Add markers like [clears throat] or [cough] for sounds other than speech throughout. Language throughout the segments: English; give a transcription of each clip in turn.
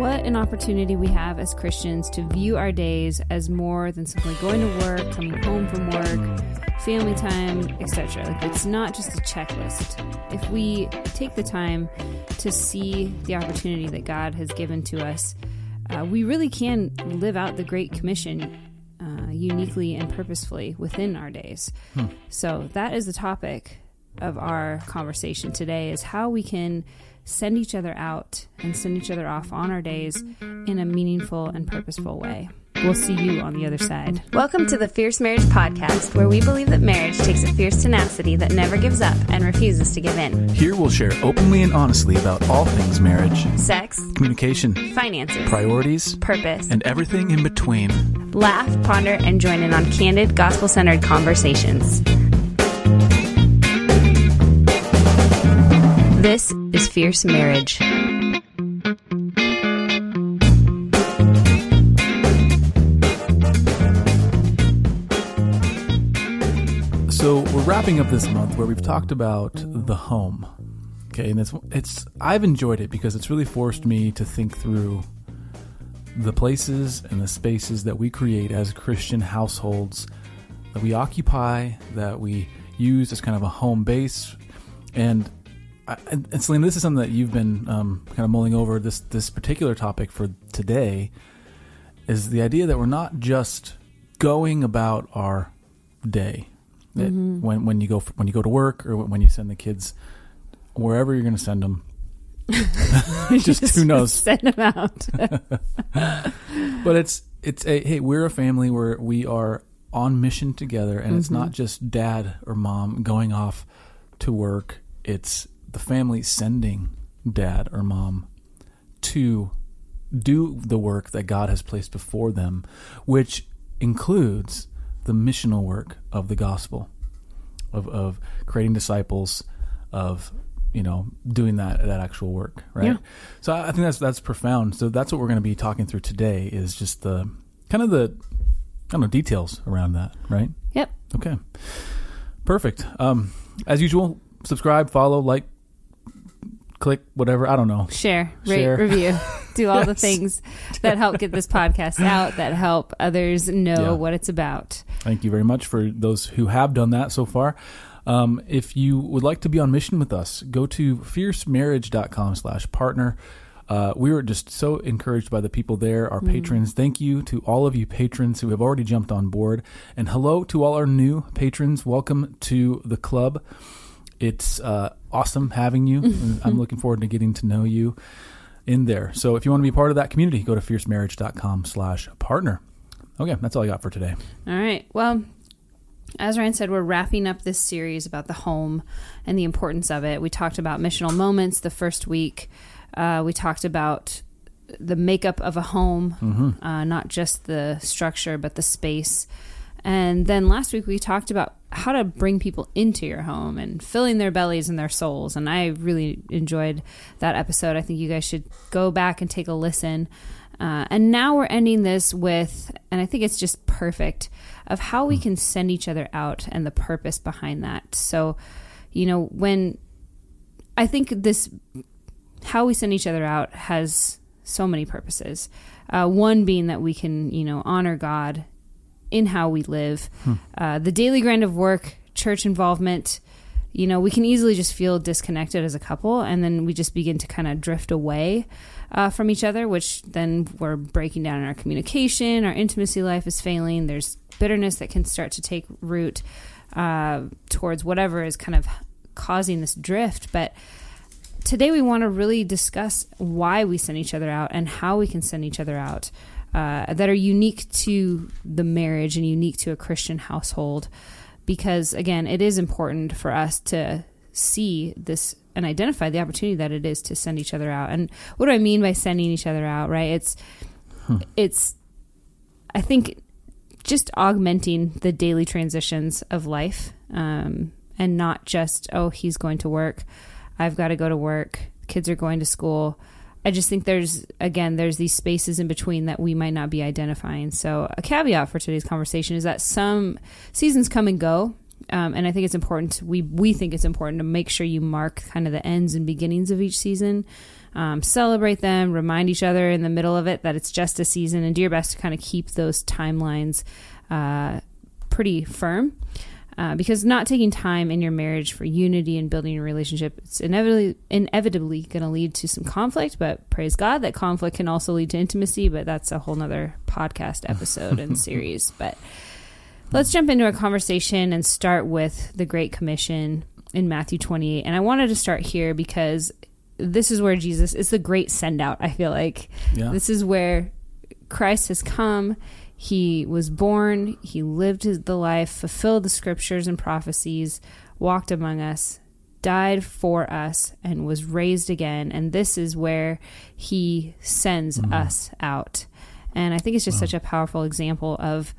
What an opportunity we have as Christians to view our days as more than simply going to work, coming home from work, family time, etc. Like it's not just a checklist. If we take the time to see the opportunity that God has given to us, uh, we really can live out the Great Commission uh, uniquely and purposefully within our days. Hmm. So that is the topic of our conversation today: is how we can send each other out and send each other off on our days in a meaningful and purposeful way. We'll see you on the other side. Welcome to the Fierce Marriage Podcast, where we believe that marriage takes a fierce tenacity that never gives up and refuses to give in. Here we'll share openly and honestly about all things marriage, sex, communication, finances, priorities, purpose, and everything in between. Laugh, ponder, and join in on candid, gospel centered conversations. This is Fierce Marriage. So we're wrapping up this month where we've talked about the home. Okay, and it's it's I've enjoyed it because it's really forced me to think through the places and the spaces that we create as Christian households that we occupy, that we use as kind of a home base. And and, and Selena, this is something that you've been um, kind of mulling over this this particular topic for today. Is the idea that we're not just going about our day. That mm-hmm. when when you go when you go to work or when you send the kids wherever you're going to send them, [laughs] just, just, who knows? [laughs] Send them out. [laughs] but it's it's a hey, we're a family where we are on mission together, and mm-hmm. it's not just dad or mom going off to work. It's the family sending dad or mom to do the work that God has placed before them, which includes the missional work of the gospel, of, of creating disciples, of you know doing that that actual work, right? Yeah. So I think that's that's profound. So that's what we're going to be talking through today is just the kind of the I don't know details around that, right? Yep. Okay. Perfect. Um, as usual, subscribe, follow, like, click whatever i don't know share, share. rate review [laughs] do all yes. the things that help get this podcast out that help others know yeah. what it's about thank you very much for those who have done that so far um, if you would like to be on mission with us go to fiercemarriage.com slash partner uh, we were just so encouraged by the people there, our mm. patrons. Thank you to all of you patrons who have already jumped on board. And hello to all our new patrons. Welcome to the club. It's uh, awesome having you. [laughs] I'm looking forward to getting to know you in there. So if you want to be part of that community, go to fiercemarriage.com slash partner. Okay, that's all I got for today. All right. Well, as Ryan said, we're wrapping up this series about the home and the importance of it. We talked about missional moments the first week. Uh, we talked about the makeup of a home, mm-hmm. uh, not just the structure, but the space. And then last week we talked about how to bring people into your home and filling their bellies and their souls. And I really enjoyed that episode. I think you guys should go back and take a listen. Uh, and now we're ending this with, and I think it's just perfect, of how we can send each other out and the purpose behind that. So, you know, when I think this, how we send each other out has so many purposes. Uh, one being that we can, you know, honor God in how we live. Hmm. Uh, the daily grind of work, church involvement, you know, we can easily just feel disconnected as a couple, and then we just begin to kind of drift away uh, from each other, which then we're breaking down in our communication, our intimacy life is failing. There's bitterness that can start to take root uh, towards whatever is kind of causing this drift. But today we want to really discuss why we send each other out and how we can send each other out uh, that are unique to the marriage and unique to a Christian household. Because again, it is important for us to see this and identify the opportunity that it is to send each other out. And what do I mean by sending each other out? Right? It's hmm. it's I think just augmenting the daily transitions of life, um, and not just oh he's going to work, I've got to go to work, kids are going to school. I just think there's again there's these spaces in between that we might not be identifying. So a caveat for today's conversation is that some seasons come and go, Um, and I think it's important. To, we we think it's important to make sure you mark kind of the ends and beginnings of each season, um, celebrate them, remind each other in the middle of it that it's just a season, and do your best to kind of keep those timelines uh, pretty firm. Uh, because not taking time in your marriage for unity and building a relationship, it's inevitably inevitably going to lead to some conflict. But praise God that conflict can also lead to intimacy. But that's a whole nother podcast episode and [laughs] series. But let's jump into a conversation and start with the Great Commission in Matthew 28. And I wanted to start here because this is where Jesus is the great send out. I feel like Yeah. this is where Christ has come. He was born, he lived his, the life, fulfilled the scriptures and prophecies, walked among us, died for us, and was raised again. And this is where he sends mm-hmm. us out. And I think it's just such a powerful example of,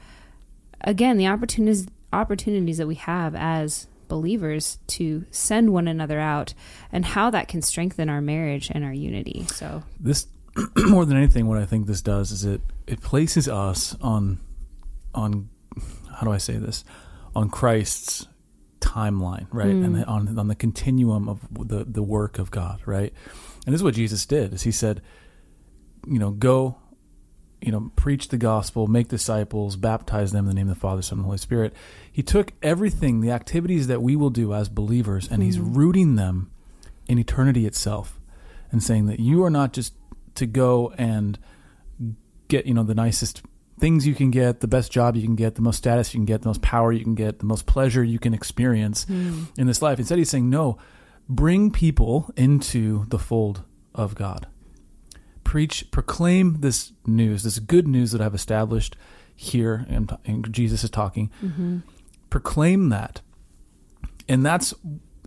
again, the opportunities opportunities that we have as believers to send one another out and how that can strengthen our marriage and our unity. So this [clears throat] more than anything what i think this does is it it places us on on how do i say this? On christ's timeline right? And mm. on on the continuum of the the work of god right? And this is what jesus did is he said you know go you know preach the gospel make disciples baptize them in the name of the father son and holy spirit. He took everything the activities that we will do as believers and he's mm. rooting them in eternity itself and saying that you are not just to go and get you know the nicest things you can get the best job you can get the most status you can get the most power you can get the most pleasure you can experience hmm. in this life. Instead he's saying no bring people into the fold of god. Preach proclaim this news this good news that i've established here and, and jesus is talking. Mm-hmm. Proclaim that. And that's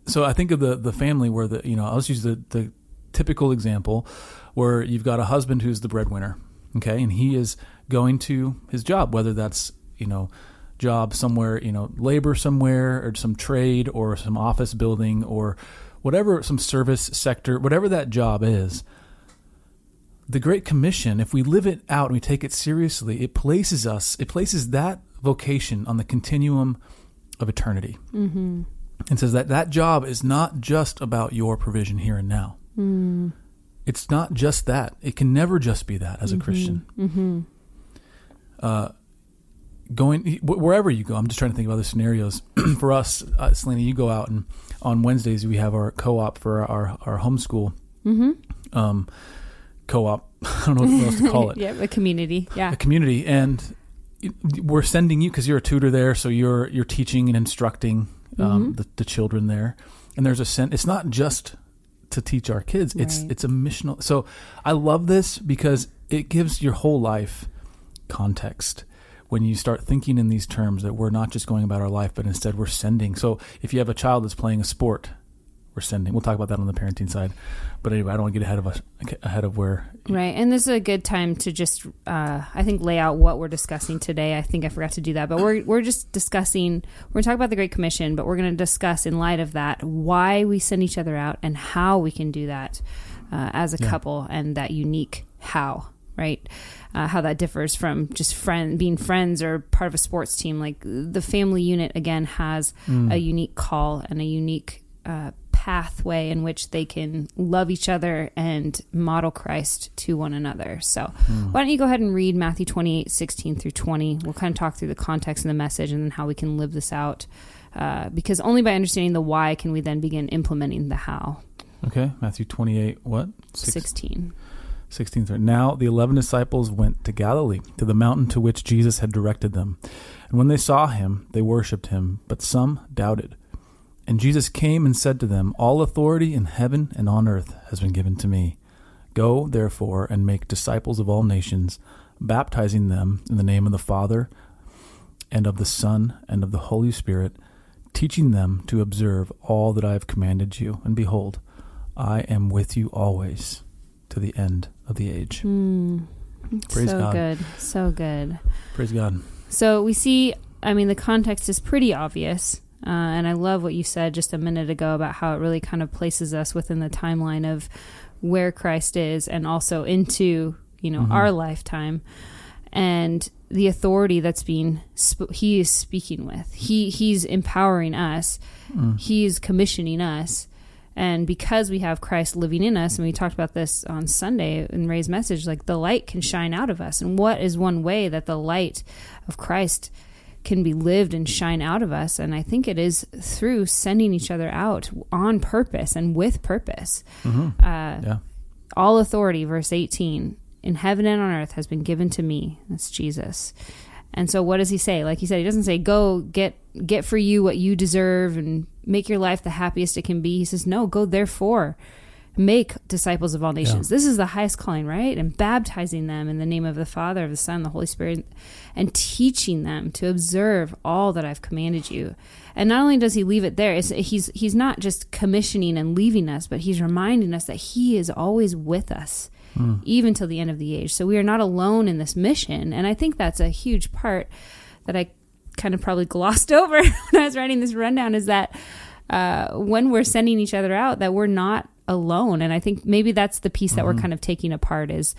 so i think of the the family where the you know i'll just use the the typical example where you've got a husband who's the breadwinner okay? And he is going to his job whether that's you know job somewhere you know labor somewhere or some trade or some office building or whatever some service sector whatever that job is. The great commission if we live it out and we take it seriously it places us it places that vocation on the continuum of eternity. Mm-hmm. and says that that job is not just about your provision here and now it's not just that. It can never just be that as a christian. Uh, going wh- wherever you go i'm just trying to think of other scenarios. [clears throat] For us uh, selena you go out and on wednesdays we have our co-op for our, our homeschool um, co-op. [laughs] I don't know what else to call it. [laughs] Yeah, a community. Yeah. a community. And we're sending you because you're a tutor there so you're you're teaching and instructing um, the, the children there. And there's a sense. it's not just to teach our kids it's Right. it's a missional so i love this because it gives your whole life context when you start thinking in these terms that we're not just going about our life but instead we're sending so if you have a child that's playing a sport we're sending we'll talk about that on the parenting side but anyway i don't want to get ahead of us ahead of where Right. And this is a good time to just, uh, I think, lay out what we're discussing today. I think I forgot to do that, but we're, we're just discussing, we're going to talk about the Great Commission, but we're going to discuss in light of that why we send each other out and how we can do that uh, as a Yeah. couple and that unique how, right? Uh, how that differs from just friend being friends or part of a sports team. Like the family unit again has a unique call and a unique uh, pathway in which they can love each other and model Christ to one another. So, why don't you go ahead and read Matthew 28 16 through 20? We'll kind of talk through the context and the message and then how we can live this out. Uh, because only by understanding the why can we then begin implementing the how. okay matthew 28 what Six- 16. 16th verse. Now the eleven disciples went to Galilee, to the mountain to which Jesus had directed them. And when they saw him, they worshipped him, but some doubted. And Jesus came and said to them, All authority in heaven and on earth has been given to me. Go, therefore, and make disciples of all nations, baptizing them in the name of the Father, and of the Son, and of the Holy Spirit, teaching them to observe all that I have commanded you. And behold, I am with you always to the end of the age. Hmm. Praise so God. good. So good. Praise God. So we see, I mean, the context is pretty obvious. Uh, and I love what you said just a minute ago about how it really kind of places us within the timeline of where Christ is and also into, you know, our lifetime. And the authority that's being sp- he is speaking with. He he's empowering us. Mm. He's commissioning us. And because we have Christ living in us, and we talked about this on Sunday in Ray's message, like the light can shine out of us. And what is one way that the light of Christ can be lived and shine out of us? And I think it is through sending each other out on purpose and with purpose. hmm Uh, Yeah. all authority, verse 18, in heaven and on earth has been given to me. That's Jesus. And so what does he say? Like he said, he doesn't say, go get get for you what you deserve and make your life the happiest it can be. He says, no, go therefore. Make disciples of all nations. This is the highest calling, right? And baptizing them in the name of the Father, of the Son, the Holy Spirit, and teaching them to observe all that I've commanded you. And not only does he leave it there, it's, he's he's not just commissioning and leaving us, but he's reminding us that he is always with us, even till the end of the age. So we are not alone in this mission, and I think that's a huge part that I kind of probably [laughs] glossed over [laughs] when I was writing this rundown. Is that uh, when we're sending each other out, that we're not alone, and I think maybe that's the piece that we're kind of taking apart is.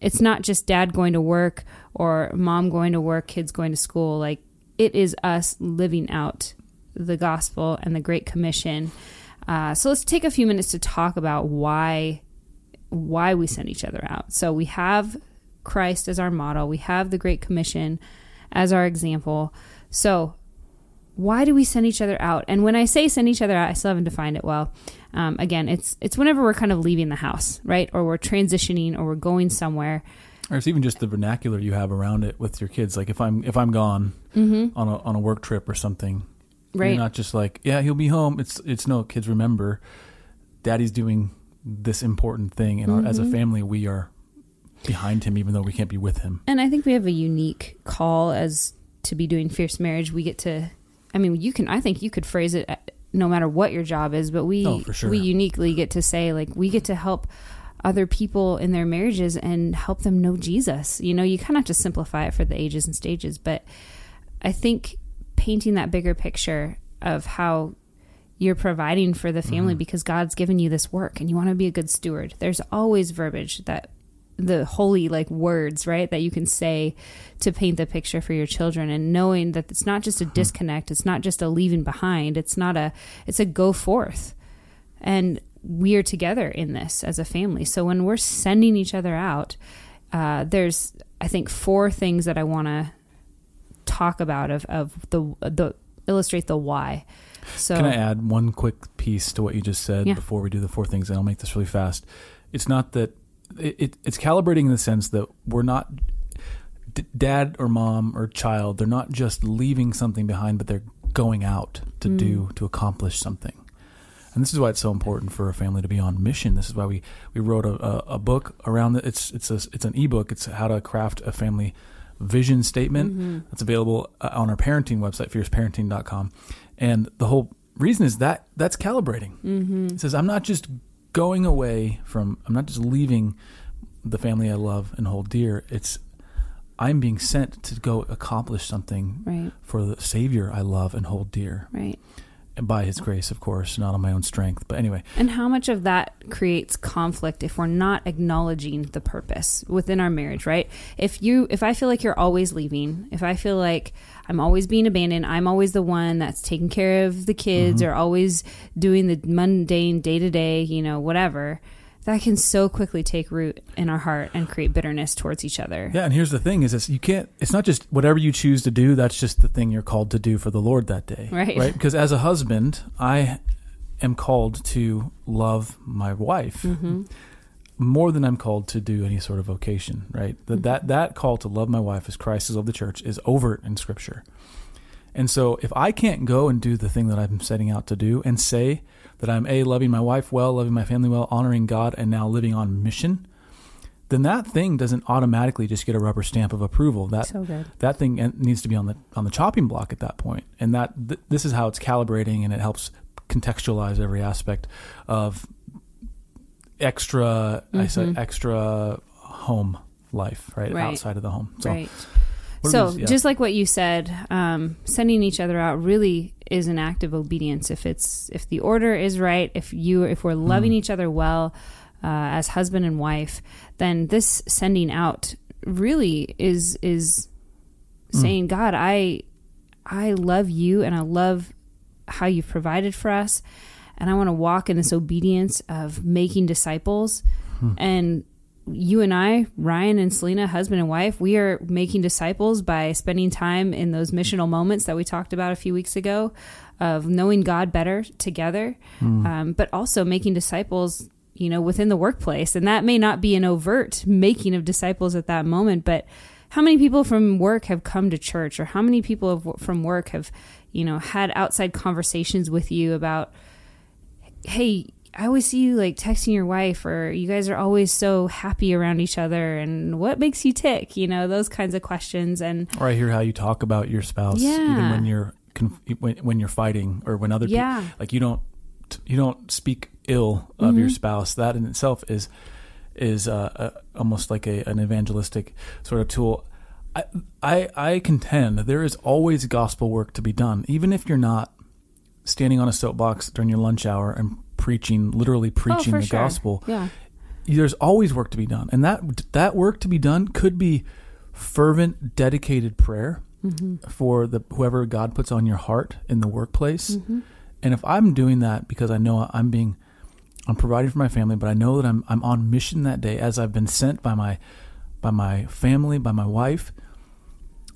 It's not just dad going to work or mom going to work, kids going to school. Like it is us living out the gospel and the Great Commission. Uh, so let's take a few minutes to talk about why why we send each other out. So we have Christ as our model. We have the Great Commission as our example. So why do we send each other out? And when I say send each other out, I still haven't defined it well. Um, again, it's it's whenever we're kind of leaving the house, right, or we're transitioning, or we're going somewhere. Or it's even just the vernacular you have around it with your kids. Like if I'm if I'm gone Mm-hmm. on a on a work trip or something, Right. You're not just like, yeah, he'll be home. It's it's no kids. Remember, Daddy's doing this important thing, and our, as a Mhm. family, we are behind him, even though we can't be with him. And I think we have a unique call as to be doing fierce marriage. We get to, I mean, you can. I think you could phrase it no matter what your job is, but we Oh, sure. we uniquely get to say like we get to help other people in their marriages and help them know Jesus. You know, you kind of have to simplify it for the ages and stages, but I think painting that bigger picture of how you're providing for the family Mhm. because God's given you this work and you want to be a good steward. There's always verbiage that the holy like words, right, that you can say to paint the picture for your children and knowing that it's not just a disconnect, it's not just a leaving behind, it's not a it's a go forth. And we are together in this as a family. So when we're sending each other out, uh, there's I think four things that I want to talk about of of the the illustrate the why. So Can I add one quick piece to what you just said Yeah. before we do the four things? And I'll make this really fast. It's not that it, it it's calibrating in the sense that we're not d- dad or mom or child. They're not just leaving something behind, but they're going out to Mm. do to accomplish something. And this is why it's so important for a family to be on mission. This is why we, we wrote a, a, a book around it. It's it's a, it's an ebook. It's how to craft a family vision statement Mhm. that's available uh, on our parenting website, fierceparenting.com. And the whole reason is that that's calibrating. Mhm. It says, I'm not just going away from, I'm not just leaving the family I love and hold dear. It's, I'm being sent to go accomplish something right, for the Savior I love and hold dear. right. And by His grace, of course, not on my own strength. But anyway, And how much of that creates conflict if we're not acknowledging the purpose within our marriage, right? If you if I feel like you're always leaving, if I feel like I'm always being abandoned, I'm always the one that's taking care of the kids Mhm. or always doing the mundane day-to-day, you know, whatever, that can so quickly take root in our heart and create bitterness towards each other. yeah. And here's the thing: is this you can't. It's not just whatever you choose to do. That's just the thing you're called to do for the Lord that day, Right. Right? Because as a husband, I am called to love my wife. Mhm. More than I'm called to do any sort of vocation, right? That mm-hmm. that that call to love my wife as Christ is of the church is overt in Scripture. And so, if I can't go and do the thing that I'm setting out to do and say that I'm a loving my wife well, loving my family well, honoring God, and now living on mission, then that thing doesn't automatically just get a rubber stamp of approval. That So good. that thing needs to be on the on the chopping block at that point, and that th- this is how it's calibrating, and it helps contextualize every aspect of extra. I said Mhm. extra home life, right, Right. outside of the home. So, right. So, these- yeah. just like what you said, um, sending each other out really is an act of obedience. If it's if the order is right, if you if we're loving Mm. each other well uh, as husband and wife, then this sending out really is is saying, God, I I love you and I love how you've provided for us. And I want to walk in this obedience of making disciples. And you and I, Ryan and Selena, husband and wife, we are making disciples by spending time in those missional moments that we talked about a few weeks ago of knowing God better together, um, but also making disciples, you know, within the workplace. And that may not be an overt making of disciples at that moment, but how many people from work have come to church or how many people have, from work have, you know, had outside conversations with you about, hey, I always see you like texting your wife, or you guys are always so happy around each other, and what makes you tick? You know, those kinds of questions. And Or I hear how you talk about your spouse, even Yeah. when you're conf- when, when you're fighting, or when other Yeah. people like you don't you don't speak ill of Mm-hmm. your spouse. That in itself is is uh, uh, almost like a, an evangelistic sort of tool. I, I I contend there is always gospel work to be done, even if you're not standing on a soapbox during your lunch hour and preaching, literally oh, preaching oh, the sure. gospel Yeah. there's always work to be done, and that that work to be done could be fervent, dedicated prayer mm-hmm. for the whoever God puts on your heart in the workplace. Mm-hmm. And if I'm doing that because I know I'm being, I'm providing for my family, but I know that I'm I'm on mission that day as I've been sent by my by my family, by my wife,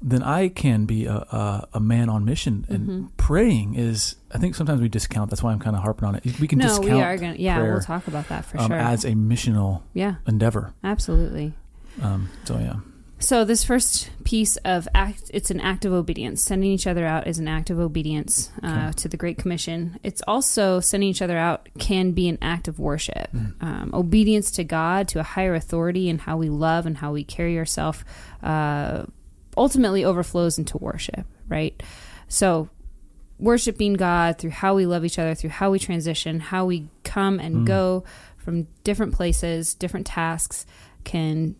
then I can be a a, a man on mission. And praying is, I think sometimes we discount. That's why I'm kind of harping on it. We can No, discount we are going to, yeah, we'll talk about that for um, sure. as a missional yeah, endeavor. absolutely. Um, so yeah, So this first piece of act, it's an act of obedience. Sending each other out is an act of obedience uh, Okay. to the Great Commission. It's also sending each other out can be an act of worship, um, obedience to God, to a higher authority, and how we love and how we carry ourselves. Uh, ultimately, overflows into worship. Right. So worshiping God through how we love each other, through how we transition, how we come and mm. go from different places, different tasks, can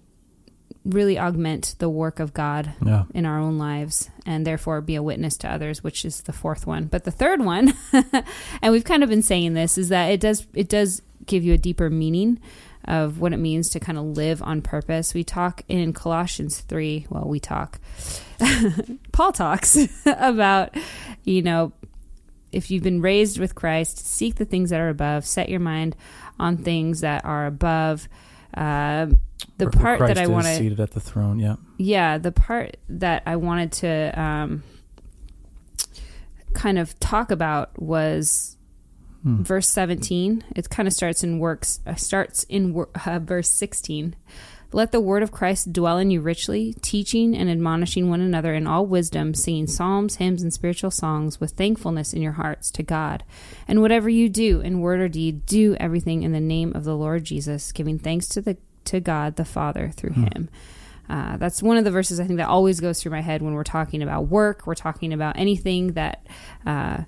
really augment the work of God yeah, in our own lives and therefore be a witness to others which is the fourth one but the third one [laughs] and we've kind of been saying this is that it does it does give you a deeper meaning of what it means to kind of live on purpose. We talk in colossians 3 well we talk [laughs] paul talks [laughs] about you know if you've been raised with christ seek the things that are above. Set your mind on things that are above. Um the Where- part that i is want to seated at the throne. Yeah, yeah, the part that I wanted to um, kind of talk about was Hmm. verse 17. It kind of starts in works uh, starts in wor- uh, verse 16. Let the word of Christ dwell in you richly, teaching and admonishing one another in all wisdom, singing psalms, hymns, and spiritual songs with thankfulness in your hearts to God. And whatever you do in word or deed, do everything in the name of the Lord Jesus, giving thanks to the to God the Father through Him. Uh, that's one of the verses I think that always goes through my head when we're talking about work. We're talking about anything that uh,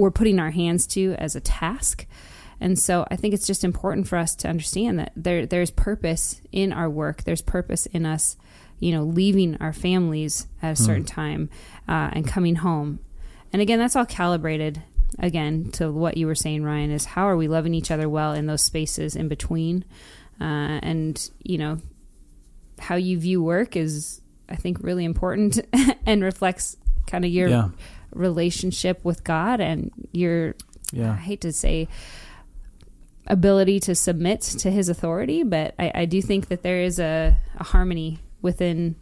we're putting our hands to as a task. And so I think it's just important for us to understand that there there's purpose in our work. There's purpose in us, you know, leaving our families at a certain time uh, and coming home. And again, that's all calibrated again to what you were saying, Ryan. Is how are we loving each other well in those spaces in between, uh, and you know, how you view work is I think really important [laughs] and reflects kind of your yeah, relationship with God and your I hate to say ability to submit to his authority, but I, I do think that there is a, a harmony within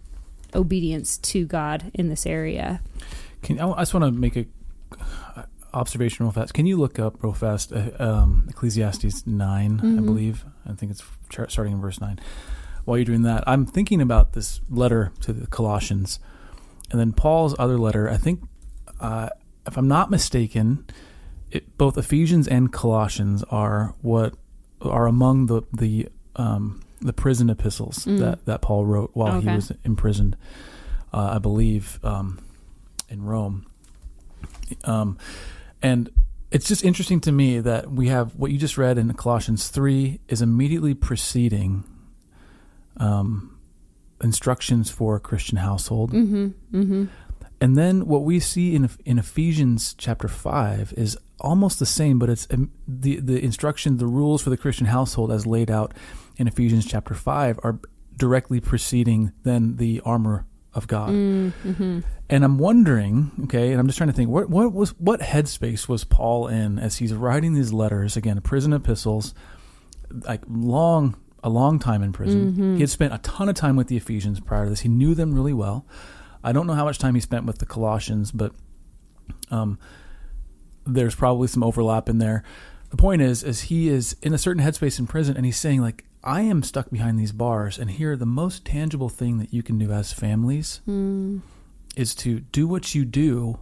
obedience to God in this area. Can I, I just want to make a uh, observation real fast. Can you look up real fast uh, um, Ecclesiastes 9 I Mhm. believe. I think it's starting in verse nine. While you're doing that, I'm thinking about this letter to the Colossians, and then Paul's other letter. I think, uh, if I'm not mistaken, it, both Ephesians and Colossians are what are among the the um, the prison epistles Mm. that that Paul wrote while he was imprisoned. Uh, I believe um, in Rome. Um, and it's just interesting to me that we have what you just read in Colossians 3 is immediately preceding um, instructions for a Christian household. Mm-hmm. Mm-hmm. And then what we see in in Ephesians chapter 5 is almost the same, but it's um, the the instruction, the rules for the Christian household as laid out in Ephesians chapter 5 are directly preceding then the armor of God. Mm-hmm. And I'm wondering, okay, and I'm just trying to think, what what was what headspace was Paul in as he's writing these letters again, prison epistles, like long a long time in prison. Mm-hmm. He had spent a ton of time with the Ephesians prior to this. He knew them really well. I don't know how much time he spent with the Colossians, but um, there's probably some overlap in there. The point is, is he is in a certain headspace in prison, and he's saying like, I am stuck behind these bars, and here the most tangible thing that you can do as families Mm. is to do what you do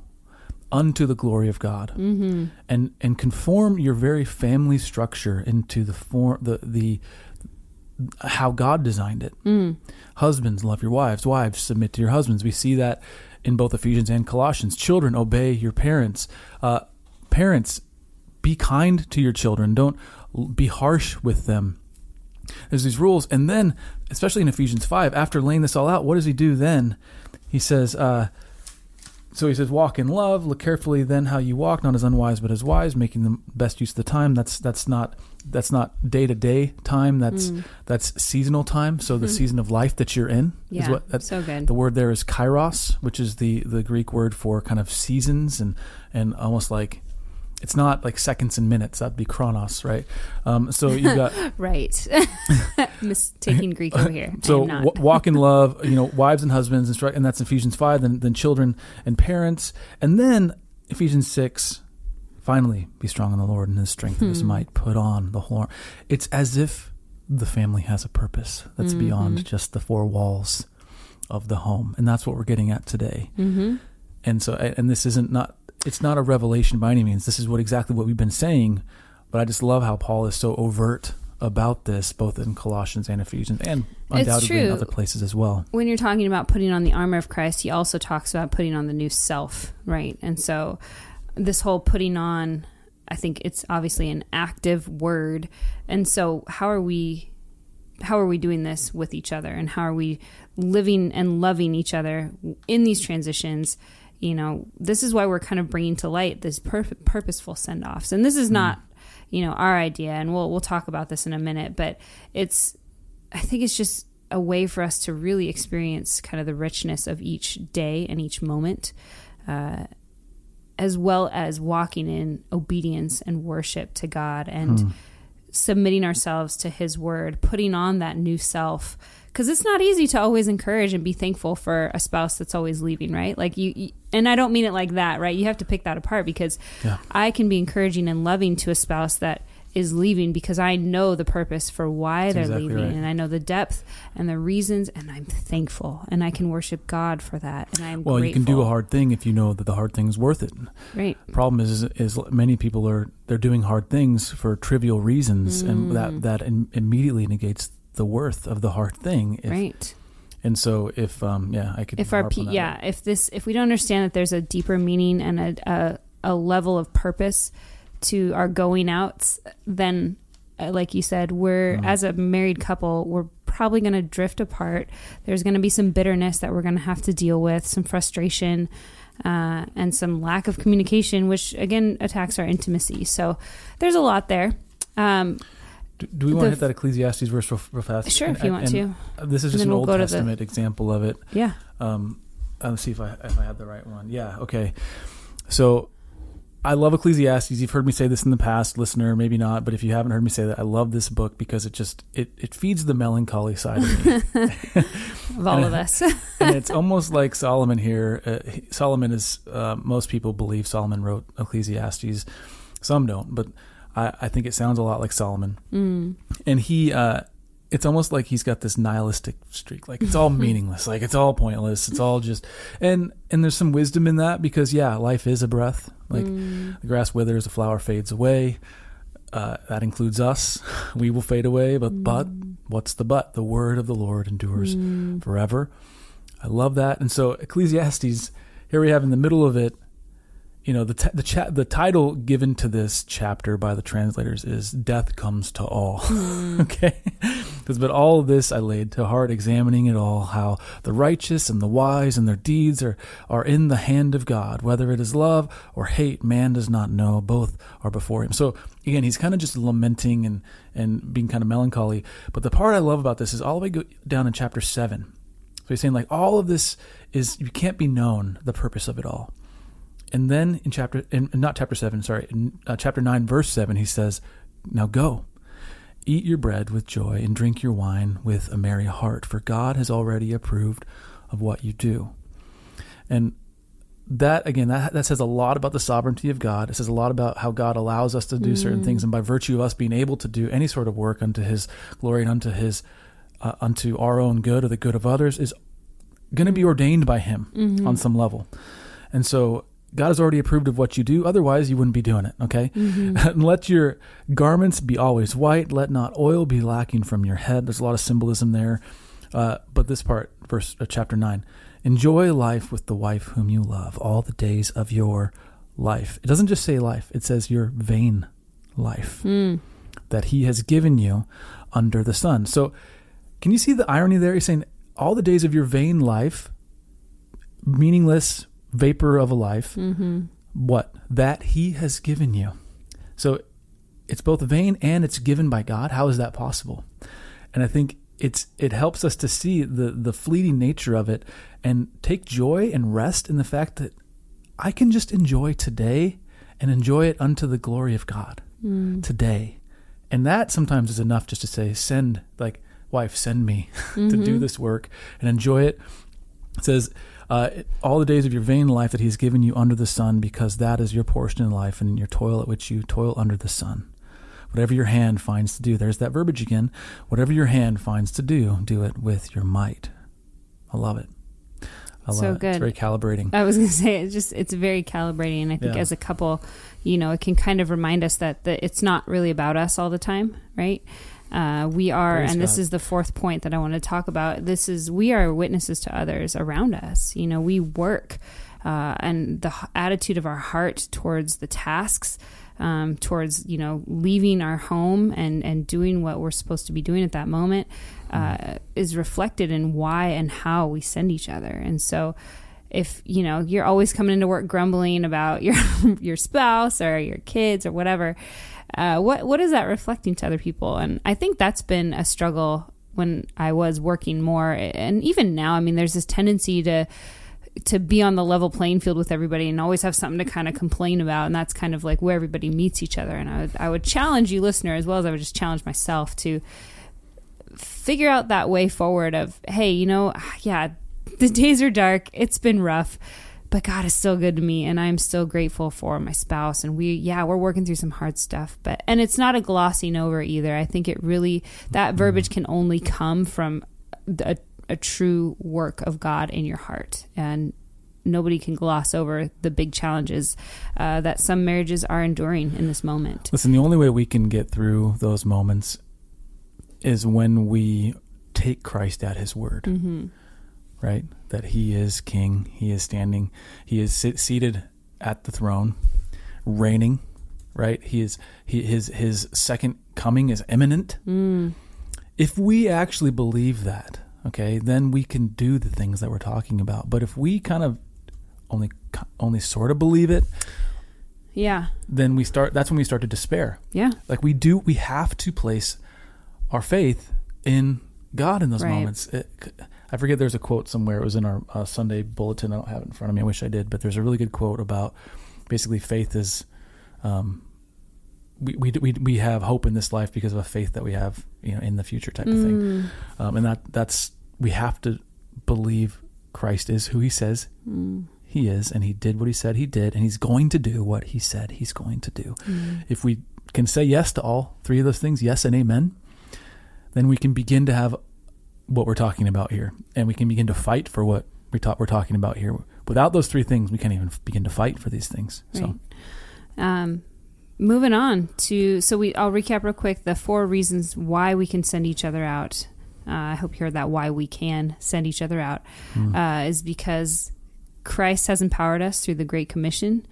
unto the glory of God, Mm-hmm. and and conform your very family structure into the form the the how God designed it. Mm. Husbands, love your wives. Wives, submit to your husbands. We see that in both Ephesians and Colossians. Children, obey your parents. Uh, parents, be kind to your children. Don't be harsh with them. There's these rules. And then, especially in Ephesians 5, after laying this all out, what does he do then? He says, uh, so he says, walk in love, look carefully then how you walk, not as unwise but as wise, making the best use of the time. That's that's not that's not day to day time. That's Mm. that's seasonal time. So the season of life that you're in Yeah. is what that's so good. the word there is kairos, which is the the Greek word for kind of seasons and and almost like it's not like seconds and minutes. That'd be chronos, right? Um, so you got [laughs] right. [laughs] Mistaking [laughs] Greek over here. So w- walk in love, you know, wives and husbands, and that's Ephesians five. Then then children and parents, and then Ephesians six. Finally, be strong in the Lord and His strength and His Hmm. might. Put on the whole. It's as if the family has a purpose that's beyond Mhm. just the four walls of the home, and that's what we're getting at today. mm-hmm. And so, and this isn't not. It's not a revelation by any means. This is what exactly what we've been saying. But I just love how Paul is so overt about this, both in Colossians and Ephesians, and undoubtedly in other places as well. when you're talking about putting on the armor of Christ, he also talks about putting on the new self, right? And so this whole putting on, I think it's obviously an active word. And so how are we how are we doing this with each other and how are we living and loving each other in these transitions? You know, this is why we're kind of bringing to light this pur- purposeful send-offs. And this is not, you know, our idea and we'll we'll talk about this in a minute, but it's I think it's just a way for us to really experience kind of the richness of each day and each moment, uh, as well as walking in obedience and worship to God and Hmm. submitting ourselves to His Word, putting on that new self. Because it's not easy to always encourage and be thankful for a spouse that's always leaving, right? Like you, you and I don't mean it like that, right? You have to pick that apart because Yeah. I can be encouraging and loving to a spouse that is leaving because I know the purpose for why That's they're exactly leaving right. and I know the depth and the reasons and I'm thankful and I can worship God for that and I'm Well, you can do a hard thing if you know that the hard thing's worth it. right Problem is, is, is many people are they're doing hard things for trivial reasons, Mm. and that that im- immediately negates the worth of the hard thing. If, right And so, if um, yeah, I could if our harp pe- on that. yeah if this if we don't understand that there's a deeper meaning and a a, a level of purpose to our going outs then uh, like you said we're Mm. as a married couple we're probably going to drift apart there's going to be some bitterness that we're going to have to deal with some frustration uh, and some lack of communication which again attacks our intimacy so there's a lot there um, Do, do we want to hit that Ecclesiastes verse real, real fast? sure And- if you want to This is just an we'll Old to the- Testament example of it. yeah Um, let's see if I if I had the right one. Yeah. Okay. So I love Ecclesiastes. You've heard me say this in the past, listener. Maybe not, but if you haven't heard me say that, I love this book because it just it it feeds the melancholy side of me. [laughs] of all of us and it's almost like Solomon here. Uh, Solomon is uh, most people believe Solomon wrote Ecclesiastes. Some don't, but I, I think it sounds a lot like Solomon. mm. And he, uh, it's almost like he's got this nihilistic streak. Like it's all [laughs] meaningless. Like it's all pointless. It's all just and and there's some wisdom in that because yeah, life is a breath. Like Mm. the grass withers, the flower fades away. Uh, that includes us. [laughs] We will fade away, but but what's the but? The word of the Lord endures Mm. forever. I love that. And so Ecclesiastes, here we have in the middle of it, you know, the t- the cha- the title given to this chapter by the translators is "Death Comes to All." Hmm. [laughs] okay, because but all of this I laid to heart, examining it all, how the righteous and the wise and their deeds are are in the hand of God. Whether it is love or hate, man does not know. Both are before him. So again, he's kind of just lamenting and and being kind of melancholy. But the part I love about this is all the way go down in chapter seven. So he's saying like all of this is you can't be known the purpose of it all. And then in chapter, in not chapter seven, sorry, in uh, chapter nine, verse seven, he says, "Now go, eat your bread with joy, and drink your wine with a merry heart, for God has already approved of what you do." And that again, that that says a lot about the sovereignty of God. It says a lot about how God allows us to do certain things, and by virtue of us being able to do any sort of work unto His glory and unto His uh, unto our own good or the good of others, is going to be ordained by Him on some level. And so God has already approved of what you do. Otherwise, you wouldn't be doing it. Okay. [laughs] and let your garments be always white. Let not oil be lacking from your head. There's a lot of symbolism there. Uh, but this part, verse uh, chapter nine, enjoy life with the wife whom you love all the days of your life. It doesn't just say life; it says your vain life that He has given you under the sun. So, can you see the irony there? He's saying all the days of your vain life, meaningless vapor of a life, mm-hmm. what that He has given you. So, it's both vain and it's given by God. How is that possible? And I think it's it helps us to see the the fleeting nature of it and take joy and rest in the fact that I can just enjoy today and enjoy it unto the glory of God mm. today. And that sometimes is enough just to say, send, like, wife, send me [laughs] to do mm-hmm. this work and enjoy it. It says, uh, all the days of your vain life that he's given you under the sun, because that is your portion in life and in your toil at which you toil under the sun. Whatever your hand finds to do, there's that verbiage again. Whatever your hand finds to do, do it with your might. I love it. I love So it. It's good. very calibrating. I was going [laughs] to say it's just it's very calibrating. And I think Yeah. as a couple, you know, it can kind of remind us that the, it's not really about us all the time, right? Uh, we are, Praise and this is the fourth point that I want to talk about. This is we are witnesses to others around us. You know, we work, uh, and the attitude of our heart towards the tasks, um, towards you know leaving our home and and doing what we're supposed to be doing at that moment, uh, is reflected in why and how we send each other. And so, if you know you're always coming into work grumbling about [laughs] your your spouse or your kids or whatever, uh, what what is that reflecting to other people? And I think that's been a struggle when I was working more, and even now. I mean, there's this tendency to to be on the level playing field with everybody and always have something to kind of complain about and that's kind of like where everybody meets each other and I would, I would challenge you listener as well as I would just challenge myself to figure out that way forward of hey you know [sighs] yeah the days are dark it's been rough but god is still good to me and i'm still grateful for my spouse. And we yeah we're working through some hard stuff but and it's not a glossing over either. I think it really that verbiage can only come from a, a true work of god in your heart. And nobody can gloss over the big challenges uh, that some marriages are enduring in this moment. Listen, the only way we can get through those moments is when we take Christ at his word, mm-hmm. Right? That he is king, he is standing, he is sit- seated at the throne, reigning, right? He is he, his his second coming is imminent. mm. If we actually believe that, okay, then we can do the things that we're talking about. But if we kind of only only sort of believe it, yeah then we start that's when we start to despair. yeah Like we do, we have to place our faith in God in those Right. moments. It, I forget. There's a quote somewhere. It was in our uh, Sunday bulletin. I don't have it in front of me. I wish I did. But there's a really good quote about basically faith is, um, we we we we have hope in this life because of a faith that we have, you know, in the future type of thing. Mm. Um, and that that's we have to believe Christ is who He says Mm. He is, and He did what He said He did, and He's going to do what He said He's going to do Mm. if we can say yes to all three of those things, yes and amen, then we can begin to have what we're talking about here, and we can begin to fight for what we ta- we're talking about here. Without those three things, we can't even begin to fight for these things. So, Right. Um, moving on to so we I'll recap real quick the four reasons why we can send each other out. Uh, I hope you heard that why we can send each other out mm, uh, is because Christ has empowered us through the Great Commission.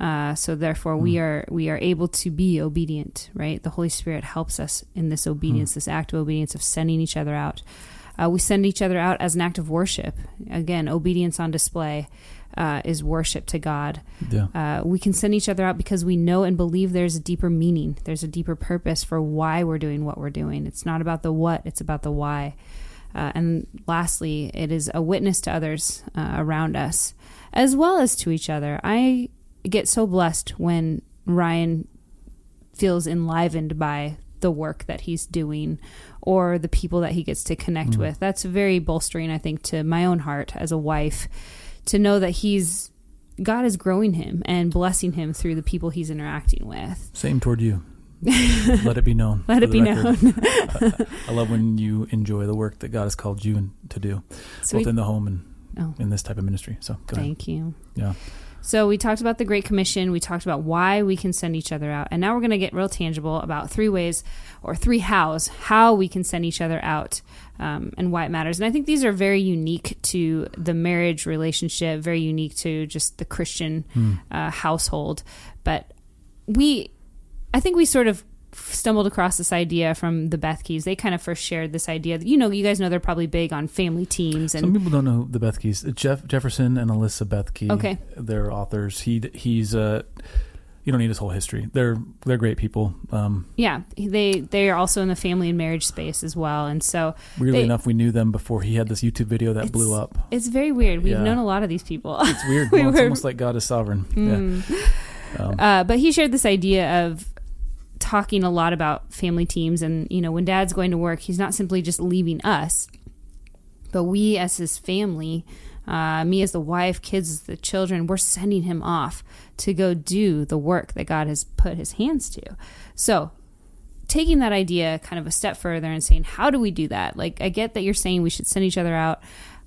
Uh, so therefore, we Mm. are we are able to be obedient. Right, the Holy Spirit helps us in this obedience, this act of obedience of sending each other out. Uh, we send each other out as an act of worship. Again, obedience on display uh, is worship to God. yeah, Uh, we can send each other out because we know and believe there's a deeper meaning. There's a deeper purpose for why we're doing what we're doing. It's not about the what, it's about the why. Uh, and lastly, it is a witness to others uh, around us as well as to each other. I get so blessed when Ryan feels enlivened by the work that he's doing or the people that he gets to connect Mm. with. That's very bolstering, I think, to my own heart as a wife to know that he's God is growing him and blessing him through the people he's interacting with. Same toward you. [laughs] Let it be known. Let it be record. known. [laughs] I love when you enjoy the work that God has called you in, to do, both in the home and oh, in this type of ministry. So go ahead. thank you. Yeah. So we talked about the Great Commission. We talked about why we can send each other out, and now we're going to get real tangible about three ways or three hows how we can send each other out um, and why it matters. And I think these are very unique to the marriage relationship, very unique to just the Christian Hmm. uh, household. But we, I think we sort of stumbled across this idea from the Bethkes. They kind of first shared this idea. That, you know, you guys know they're probably big on family teams and Some people don't know the Bethkes. Jeff Jefferson and Alyssa Bethke. Okay. they're authors. He he's uh, you don't need his whole history. They're they're great people. Um, yeah, they they are also in the family and marriage space as well. And so weirdly They- enough, we knew them before he had this YouTube video that blew up. It's very weird. We've Yeah. known a lot of these people. It's weird. [laughs] we well, it's almost like God is sovereign. Mm. Yeah. Um, Uh, but he shared this idea of talking a lot about family teams, and you know, when Dad's going to work, he's not simply just leaving us, but we as his family, uh, me as the wife, kids as the children, we're sending him off to go do the work that God has put his hands to. So. Taking that idea kind of a step further and saying, how do we do that? Like, I get that you're saying we should send each other out.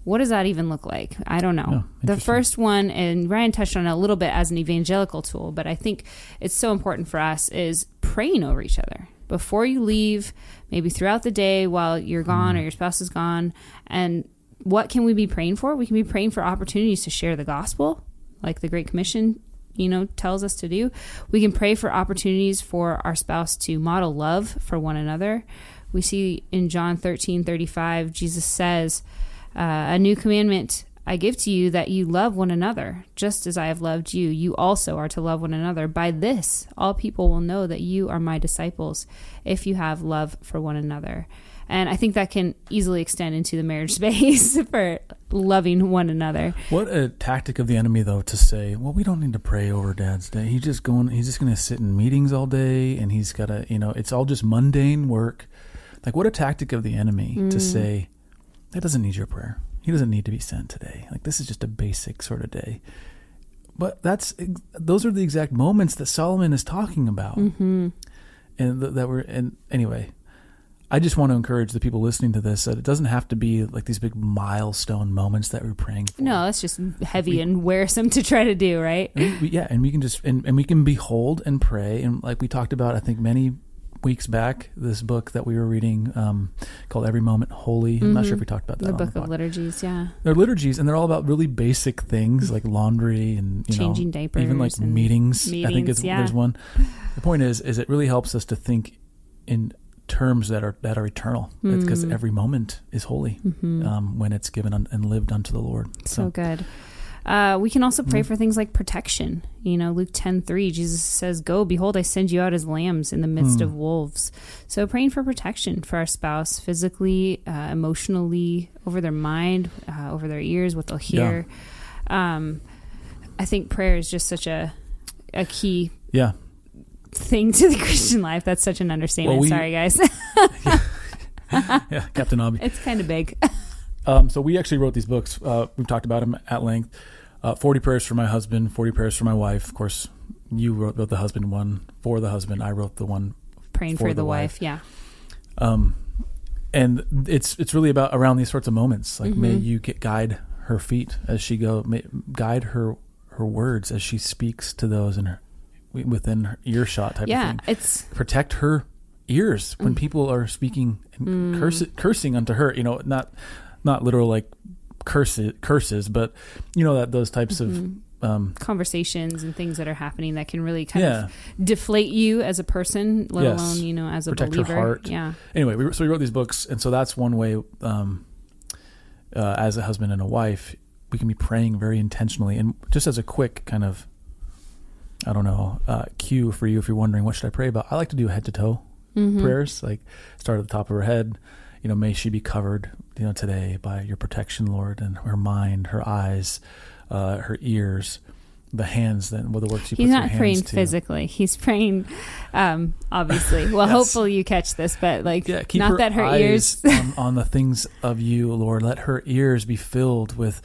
What does that even look like? I don't know. Yeah, the first one, and Ryan touched on it a little bit as an evangelical tool, but I think it's so important for us is praying over each other before you leave, maybe throughout the day while you're gone Mm. or your spouse is gone. And what can we be praying for? We can be praying for opportunities to share the gospel, like the Great Commission, you know, tells us to do. We can pray for opportunities for our spouse to model love for one another. We see in John 13 35, Jesus says, uh, A new commandment I give to you that you love one another, just as I have loved you. You also are to love one another. By this, all people will know that you are my disciples if you have love for one another. And I think that can easily extend into the marriage [laughs] space for loving one another. What a tactic of the enemy, though, to say, "Well, we don't need to pray over Dad's day. He's just going. He's just going to sit in meetings all day, and he's got to, you know, it's all just mundane work." Like, what a tactic of the enemy to say, "That doesn't need your prayer. He doesn't need to be sent today. Like, this is just a basic sort of day." But that's those are the exact moments that Solomon is talking about, Mm-hmm. and th- that were. And anyway, I just want to encourage the people listening to this that it doesn't have to be like these big milestone moments that we're praying for. No, that's just heavy We- and wearisome to try to do, right? And we, yeah, and we can just and, and we can behold and pray, and like we talked about, I think many weeks back, this book that we were reading um, called "Every Moment Holy." I'm not sure if we talked about that. The book the of liturgies, yeah. They're liturgies, and they're all about really basic things like laundry and you Changing know, diapers even like and meetings. I think it's, yeah. there's one. The point is, is it really helps us to think in terms that are that are eternal, because Mm. every moment is holy Mhm. um, when it's given un, and lived unto the Lord. so good. Uh, we can also pray Mhm. for things like protection. You know, Luke ten three, Jesus says, "Go, behold, I send you out as lambs in the midst Hmm. of wolves." So praying for protection for our spouse, physically, uh, emotionally, over their mind, uh, over their ears, what they'll hear. Um, I think prayer is just such a a key yeah, thing to the [laughs] Christian life. That's such an understatement. Well, we- Sorry, guys. [laughs] [laughs] yeah, Captain Obby. it's kind of big. Um, so we actually wrote these books. Uh, we've talked about them at length. Uh, Forty prayers for my husband, forty prayers for my wife. Of course, you wrote, wrote the husband one for the husband. I wrote the one. Praying for, For the, wife. wife. Yeah. Um, and it's it's really about around these sorts of moments. Like may Mhm. you get guide her feet as she go, may, guide her her words as she speaks to those in her within her earshot type of Yeah. thing. It's Protect her ears when Mm. people are speaking and Mm. curse, cursing unto her. You know, not not literal like curses, curses, but you know that those types Mhm. of um, conversations and things that are happening that can really kind yeah. of deflate you as a person, let Yes. alone you know as a Protect believer. heart. Yeah. Anyway, we, so we wrote these books, and so that's one way. Um, uh, as a husband and a wife, we can be praying very intentionally, and just as a quick kind of, I don't know, uh, cue for you if you're wondering what should I pray about. I like to do head to toe Mhm. prayers, like start at the top of her head. you know, may she be covered, you know, today by your protection, Lord, and her mind, her eyes, uh, her ears, the hands, then with the works you He's put not praying to. physically. He's praying, um, obviously. [laughs] Well, Yes. hopefully you catch this, but like, Yeah, not her that her eyes ears. on, on the things of you, Lord. Let her ears be filled with,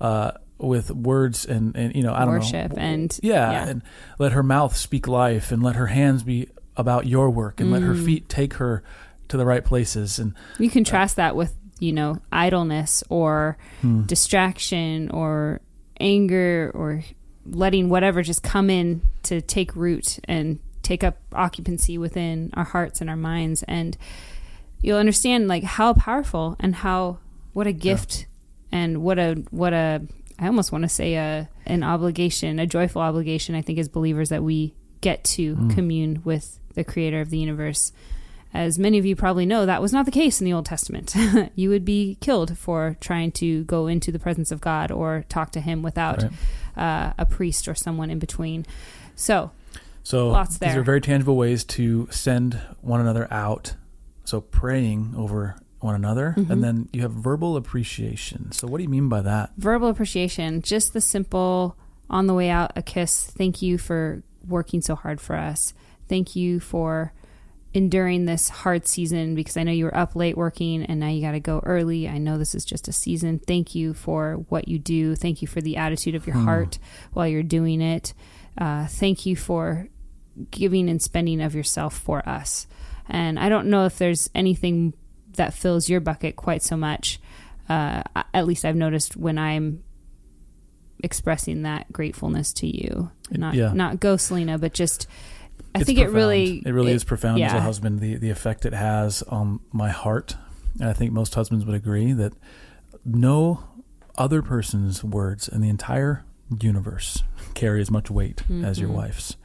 uh, with words and, and you know, I don't Worship know, and- yeah, yeah. and let her mouth speak life, and let her hands be about your work, and let her Mm. feet take her to the right places, and You contrast that with, you know, idleness or Hmm. distraction or anger or letting whatever just come in to take root and take up occupancy within our hearts and our minds. And you'll understand like how powerful and how, what a gift and what a, what a, I almost want to say a, an obligation, a joyful obligation, I think, as believers that we get to Mm. commune with the creator of the universe. As many of you probably know, that was not the case in the Old Testament. [laughs] you would be killed for trying to go into the presence of God or talk to Him without Right. uh, a priest or someone in between. So, So Lots these are very tangible ways to send one another out. So praying over one another, Mhm. and then you have verbal appreciation. So what do you mean by that? verbal appreciation, just the simple on the way out, a kiss. Thank you for working so hard for us. Thank you for enduring this hard season because I know you were up late working and now you got to go early. I know this is just a season. Thank you for what you do. Thank you for the attitude of your Hmm. heart while you're doing it. Uh, thank you for giving and spending of yourself for us. And I don't know if there's anything that fills your bucket quite so much. Uh, at least I've noticed when I'm expressing that gratefulness to you. Not Yeah. not go Selena, but just I think profound. it really it really is profound as a husband. The the effect it has on my heart, and I think most husbands would agree that no other person's words in the entire universe [laughs] carry as much weight as your Mhm. wife's,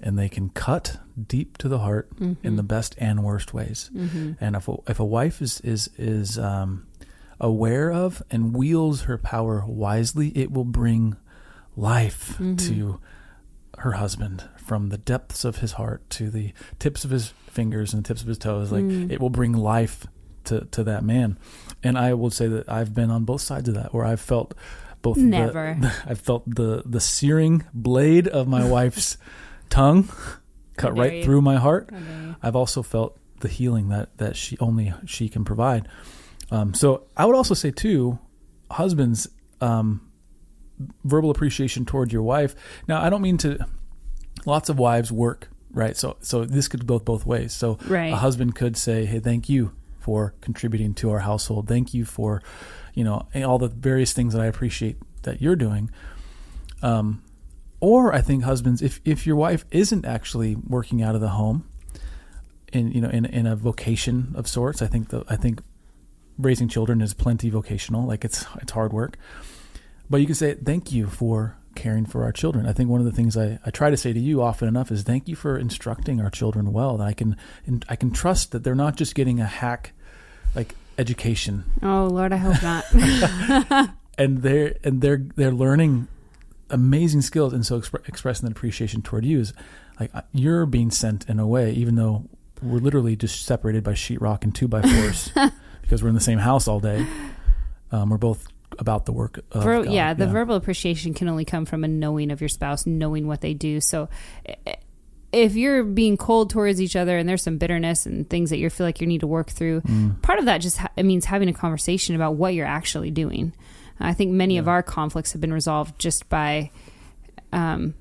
and they can cut deep to the heart in the best and worst ways. hmm And if a, if a wife is is is um, aware of and wields her power wisely, it will bring life Mhm. to her husband from the depths of his heart to the tips of his fingers and the tips of his toes. Like Mm. it will bring life to to that man. And I will say that I've been on both sides of that, where I've felt both. the- Never. [laughs] I've felt the the searing blade of my wife's [laughs] tongue cut right you. through my heart. I've also felt the healing that that she only she can provide. Um, so I would also say too, husbands, um, verbal appreciation toward your wife. Now I don't mean to. Lots of wives work right, so so this could go both ways. So Right. a husband could say, "Hey, thank you for contributing to our household. Thank you for, you know, all the various things that I appreciate that you're doing." Um, or I think husbands, if if your wife isn't actually working out of the home, in you know in in a vocation of sorts, I think the I think raising children is plenty vocational. Like it's it's hard work, but you can say thank you for caring for our children. I think one of the things I, I try to say to you often enough is thank you for instructing our children well. That I can I can trust that they're not just getting a hack like education Oh Lord, I hope not. [laughs] and they're and they're they're learning amazing skills and so expre- expressing that appreciation toward you is like uh, you're being sent in a way even though we're literally just separated by sheetrock and two by fours [laughs] because we're in the same house all day um, we're both about the work of Ver- yeah, the verbal appreciation can only come from a knowing of your spouse, knowing what they do. So if you're being cold towards each other and there's some bitterness and things that you feel like you need to work through, Mm. part of that just ha- it means having a conversation about what you're actually doing. I think many of our conflicts have been resolved just by um,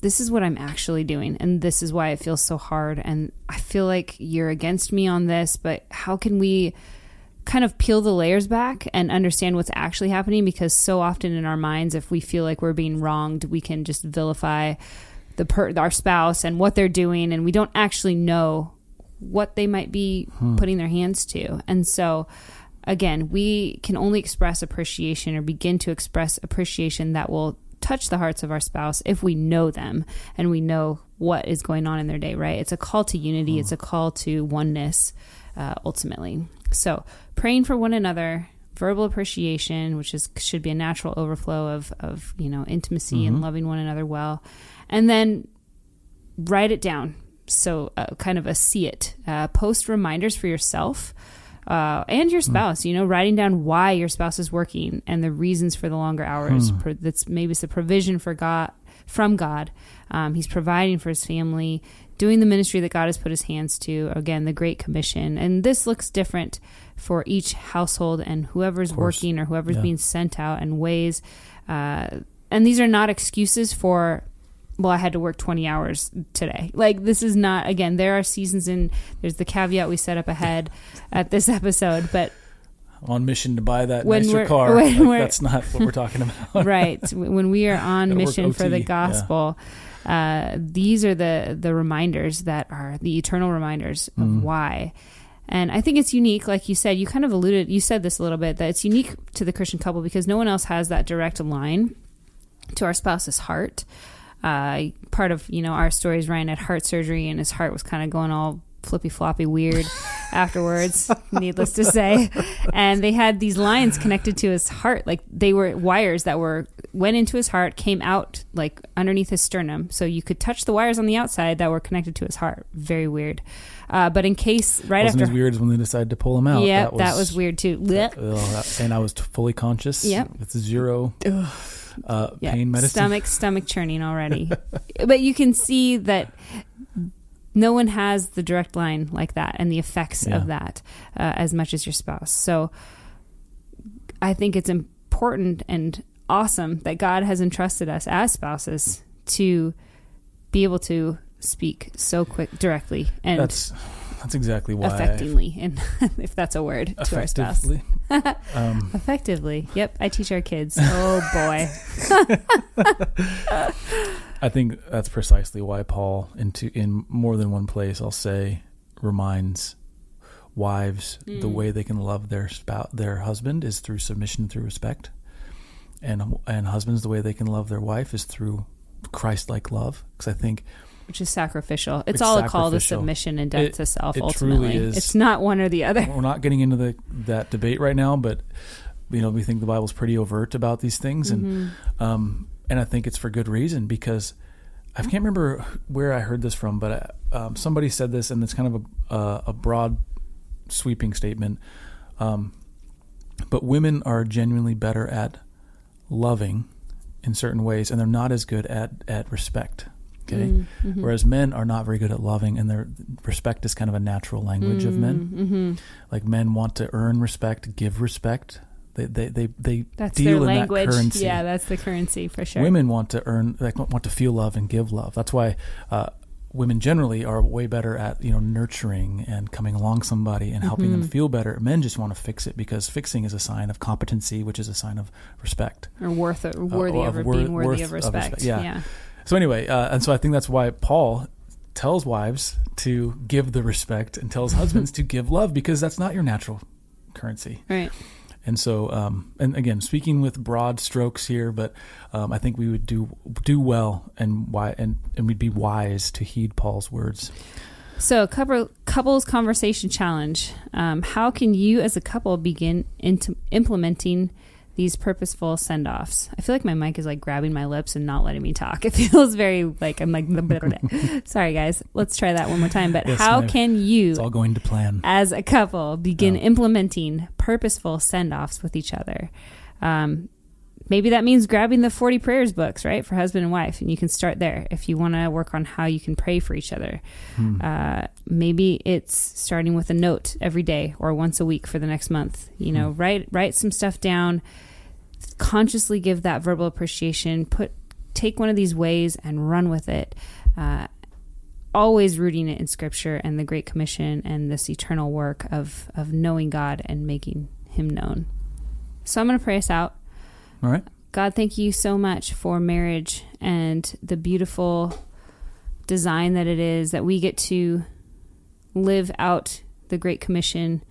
this is what I'm actually doing, and this is why it feels so hard. And I feel like you're against me on this, but how can we kind of peel the layers back and understand what's actually happening? Because so often in our minds, if we feel like we're being wronged, we can just vilify the per- our spouse and what they're doing, and we don't actually know what they might be hmm. putting their hands to. And so, again, we can only express appreciation or begin to express appreciation that will touch the hearts of our spouse if we know them and we know what is going on in their day, right? It's a call to unity, hmm. it's a call to oneness uh, ultimately. So, praying for one another, verbal appreciation, which is should be a natural overflow of of, you know, intimacy and Mhm. loving one another well. And then write it down. So, uh, kind of a see it. Uh, post reminders for yourself uh, and your spouse. You know, writing down why your spouse is working and the reasons for the longer hours. Pro- that's maybe it's a provision for God from God. Um, he's providing for his family, doing the ministry that God has put his hands to. Again, the Great Commission, and this looks different for each household and whoever's working or whoever's Yeah. being sent out and ways. Uh, and these are not excuses for well, I had to work 20 hours today. Like, this is not, again, there are seasons in, there's the caveat we set up ahead [laughs] at this episode, but on mission to buy that When nicer car. [laughs] Like, that's not what we're talking about. [laughs] right when we are on mission for the gospel, yeah. Uh, these are the the reminders that are the eternal reminders of Mm. why and i think it's unique like you said you kind of alluded you said this a little bit that it's unique to the christian couple because no one else has that direct line to our spouse's heart uh, part of you know our story is ryan had heart surgery and his heart was kind of going all flippy floppy weird [laughs] afterwards needless to say [laughs] and they had these lines connected to his heart like they were wires that were went into his heart came out like underneath his sternum so you could touch the wires on the outside that were connected to his heart very weird uh, but in case right Wasn't after as weird as when they decided to pull him out. yeah that was, weird too Blech. Ugh, and I was t- fully conscious. Yeah, it's zero uh, yeah, pain medicine. stomach stomach churning already. [laughs] but you can see that no one has the direct line like that and the effects Yeah. of that uh, as much as your spouse. So I think it's important and awesome that God has entrusted us as spouses to be able to speak so quick directly and That's that's exactly why. Effectively and [laughs] if that's a word to our spouse [laughs] um, effectively yep i teach our kids [laughs] oh boy I think that's precisely why Paul, into in more than one place, I'll say, reminds wives the Mm. way they can love their spouse, their husband is through submission, through respect, and and husbands the way they can love their wife is through Christ-like love. Because I think which is sacrificial. It's, It's all a call to submission and death It- to self. it ultimately, truly is. it's not one or the other. we're not getting into the that debate right now, but you know we think the Bible's pretty overt about these things, and Mm-hmm. um, and I think it's for good reason because I can't remember where I heard this from, but um, somebody said this, and it's kind of a uh, a broad, sweeping statement. Um, but women are genuinely better at loving in certain ways, and they're not as good at at respect. Okay, Mm-hmm. whereas men are not very good at loving, and their respect is kind of a natural language of men. Mm-hmm. Like men want to earn respect, give respect. They they they, they That's deal their in language. that currency. Yeah, that's the currency for sure. Women want to earn, like, want to feel love and give love. That's why uh, women generally are way better at you know nurturing and coming along somebody and helping Mm-hmm. them feel better. Men just want to fix it because fixing is a sign of competency, which is a sign of respect. or worth or worthy of of, wor- being worthy worth of of respect. respect, yeah. yeah. So anyway, uh, and so I think that's why Paul tells wives to give the respect and tells husbands [laughs] to give love because that's not your natural currency. Right. And so, um, and again, speaking with broad strokes here, but um, I think we would do do well and why and, and we'd be wise to heed Paul's words. So, a couple, couples conversation challenge. Um, how can you, as a couple, begin into implementing these purposeful send offs? I feel like my mic is like grabbing my lips and not letting me talk. [laughs] It feels very like I'm like, blah, blah, blah. sorry guys. Let's try that one more time. But Yes, how can you, It's all going to plan. as a couple, begin implementing purposeful send offs with each other? Um, maybe that means grabbing the 40 prayers books, right, for husband and wife. And you can start there if you want to work on how you can pray for each other. Hmm. Uh, maybe it's starting with a note every day or once a week for the next month. You know, Hmm. write write some stuff down. Consciously give that verbal appreciation. Put take one of these ways and run with it. Uh, always rooting it in Scripture and the Great Commission and this eternal work of of knowing God and making Him known. So I'm going to pray us out. All right. God, thank you so much for marriage and the beautiful design that it is that we get to live out the Great Commission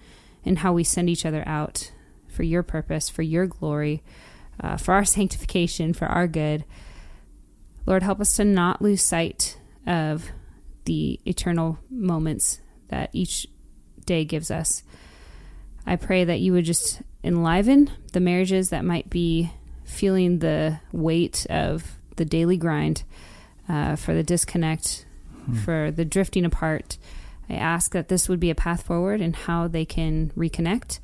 and how we send each other out for your purpose, for your glory, uh, for our [laughs] sanctification, for our good. Lord, help us to not lose sight of the eternal moments that each day gives us. I pray that you would just enliven the marriages that might be feeling the weight of the daily grind, uh, for the disconnect, Hmm. for the drifting apart. I ask that this would be a path forward and how they can reconnect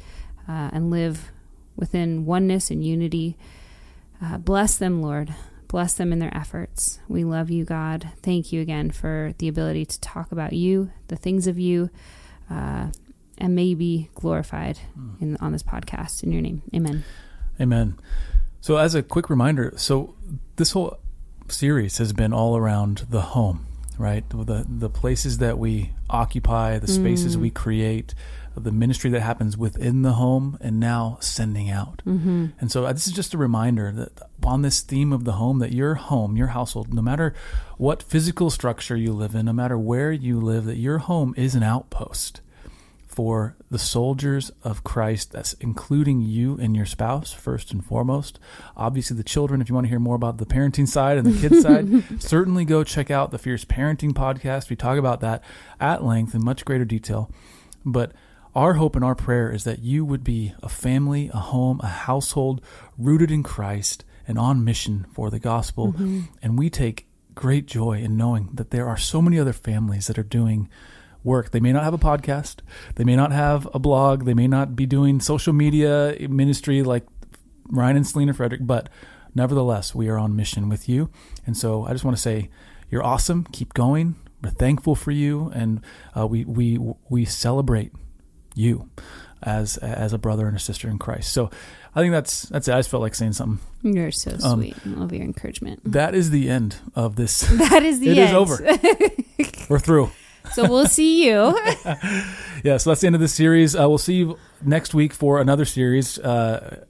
uh, and live within oneness and unity. Uh, bless them, Lord. Bless them in their efforts. We love you, God. Thank you again for the ability to talk about you, the things of you, uh, and may you be glorified in, on this podcast. In your name, amen. Amen. So, as a quick reminder, so this whole series has been all around the home, right? The the places that we occupy, the spaces we create, the ministry that happens within the home, and now sending out. Mm-hmm. And so, uh, this is just a reminder that on this theme of the home, that your home, your household, no matter what physical structure you live in, no matter where you live, that your home is an outpost for the soldiers of Christ, that's including you and your spouse, first and foremost. Obviously, the children, if you want to hear more about the parenting side and the kids [laughs] side, certainly go check out the Fierce Parenting podcast. We talk about that at length in much greater detail. But our hope and our prayer is that you would be a family, a home, a household rooted in Christ and on mission for the gospel. And we take great joy in knowing that there are so many other families that are doing work. They may not have a podcast, they may not have a blog, they may not be doing social media ministry like Ryan and Selena Frederick, but nevertheless, we are on mission with you. And so I just want to say, you're awesome. Keep going. We're thankful for you, and uh, we we we celebrate you as as a brother and a sister in Christ. So I think that's that's it. I just felt like saying something. You're so Um, sweet. I love your encouragement. That is the end of this. [laughs] That is the It end. is over. [laughs] We're through. so we'll see you. [laughs] Yeah, so that's the end of this series. Uh, we'll see you next week for another series. Uh,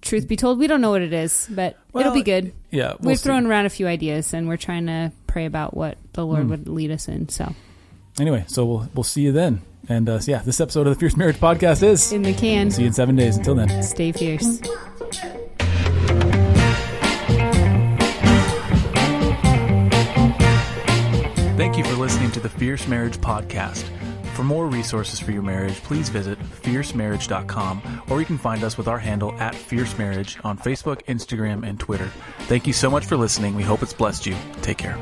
Truth be told, we don't know what it is, but Well, it'll be good. yeah, we'll We've see. thrown around a few ideas, and we're trying to pray about what the Lord Hmm. would lead us in. So Anyway, so we'll we'll see you then. And uh, so yeah, this episode of the Fierce Marriage Podcast is. in the can, See you in seven days. Until then. stay fierce. Thank you for listening to the Fierce Marriage Podcast. For more resources for your marriage, please visit fiercemarriage.com or you can find us with our handle at Fierce Marriage on Facebook, Instagram, and Twitter. Thank you so much for listening. We hope it's blessed you. Take care.